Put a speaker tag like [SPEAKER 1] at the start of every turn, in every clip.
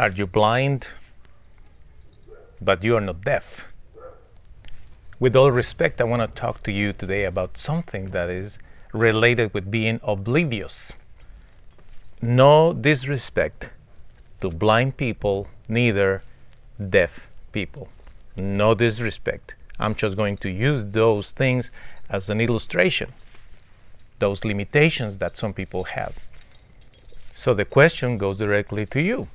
[SPEAKER 1] Are you blind? But you are not deaf. With all respect, I want to talk to you today about something that is related with being oblivious. No disrespect to blind people, neither deaf people. No disrespect. I'm just going to use those things as an illustration, those limitations that some people have. So the question goes directly to you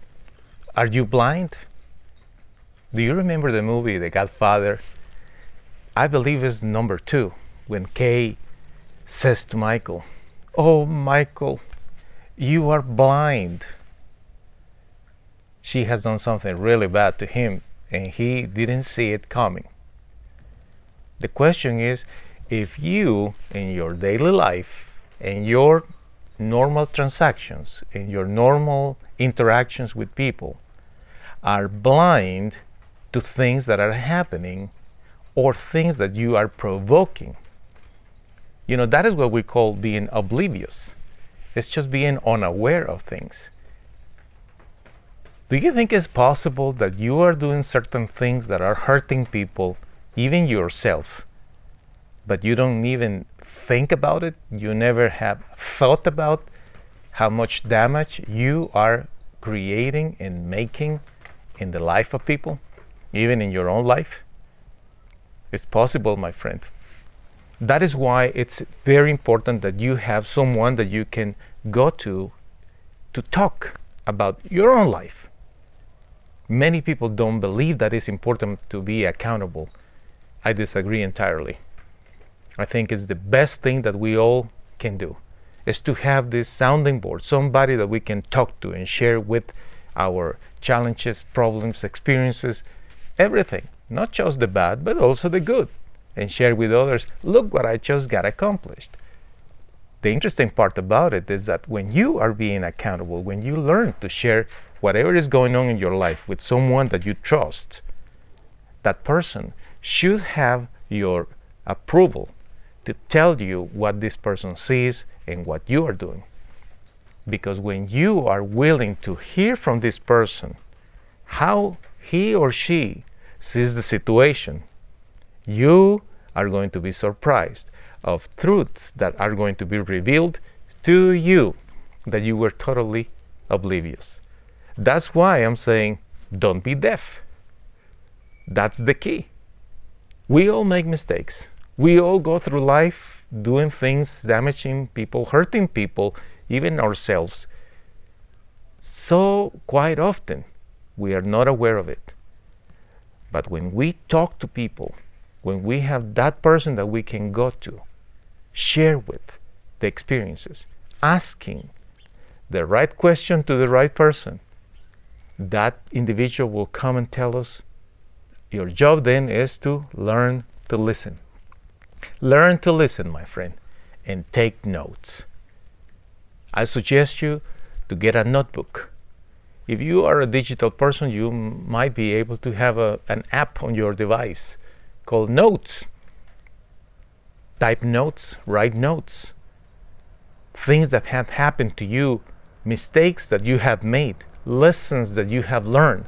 [SPEAKER 1] are you blind? Do you remember the movie The Godfather? I believe it's number two when Kay says to Michael, Oh, Michael, you are blind. She has done something really bad to him and he didn't see it coming. The question is if you, in your daily life, in your normal transactions, in your normal interactions with people, are blind to things that are happening or things that you are provoking. You know, that is what we call being oblivious. It's just being unaware of things. Do you think it's possible that you are doing certain things that are hurting people, even yourself, but you don't even think about it? You never have thought about how much damage you are creating and making in the life of people, even in your own life? It's possible, my friend. That is why it's very important that you have someone that you can go to to talk about your own life. Many people don't believe that it's important to be accountable. I disagree entirely. I think it's the best thing that we all can do is to have this sounding board, somebody that we can talk to and share with our challenges, problems, experiences, everything, not just the bad, but also the good, and share with others look what I just got accomplished. The interesting part about it is that when you are being accountable, when you learn to share whatever is going on in your life with someone that you trust, that person should have your approval to tell you what this person sees and what you are doing. Because when you are willing to hear from this person how he or she sees the situation, you are going to be surprised of truths that are going to be revealed to you that you were totally oblivious. That's why I'm saying don't be deaf. That's the key. We all make mistakes. We all go through life doing things, damaging people, hurting people, even ourselves. So, quite often, we are not aware of it. But when we talk to people, when we have that person that we can go to, share with the experiences, asking the right question to the right person, that individual will come and tell us. Your job then is to learn to listen. Learn to listen, my friend, and take notes. I suggest you to get a notebook. If you are a digital person, you might be able to have a, an app on your device called Notes. Type notes, write notes. Things that have happened to you, mistakes that you have made, lessons that you have learned.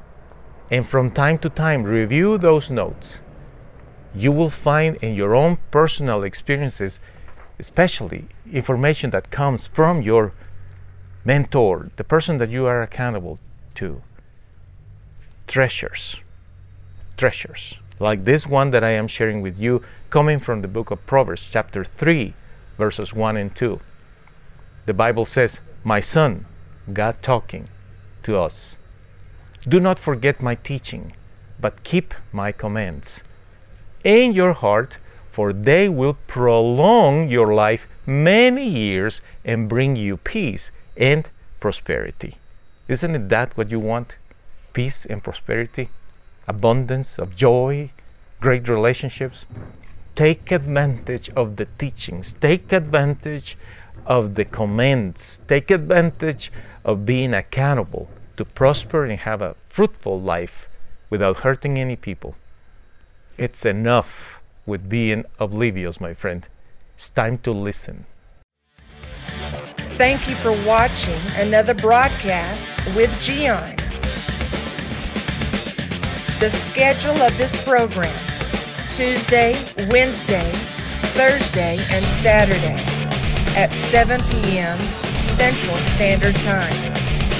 [SPEAKER 1] And from time to time, review those notes. You will find in your own personal experiences especially information that comes from your mentor, the person that you are accountable to. Treasures. Treasures. Like this one that I am sharing with you, coming from the book of Proverbs, chapter 3, verses 1 and 2. The Bible says, My son, God talking to us, do not forget my teaching, but keep my commands in your heart for they will prolong your life many years and bring you peace and prosperity. Isn't it that what you want? Peace and prosperity, abundance of joy, great relationships. Take advantage of the teachings, take advantage of the commands, take advantage of being accountable to prosper and have a fruitful life without hurting any people. It's enough with being oblivious, my friend. It's time to listen.
[SPEAKER 2] Thank you for watching another broadcast with Gian. The schedule of this program Tuesday, Wednesday, Thursday, and Saturday at 7 p.m. Central Standard Time.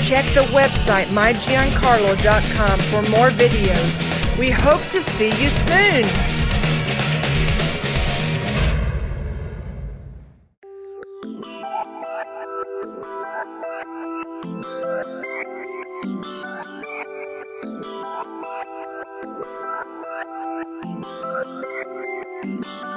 [SPEAKER 2] Check the website mygiancarlo.com for more videos. We hope to see you soon.
[SPEAKER 3] Thank you.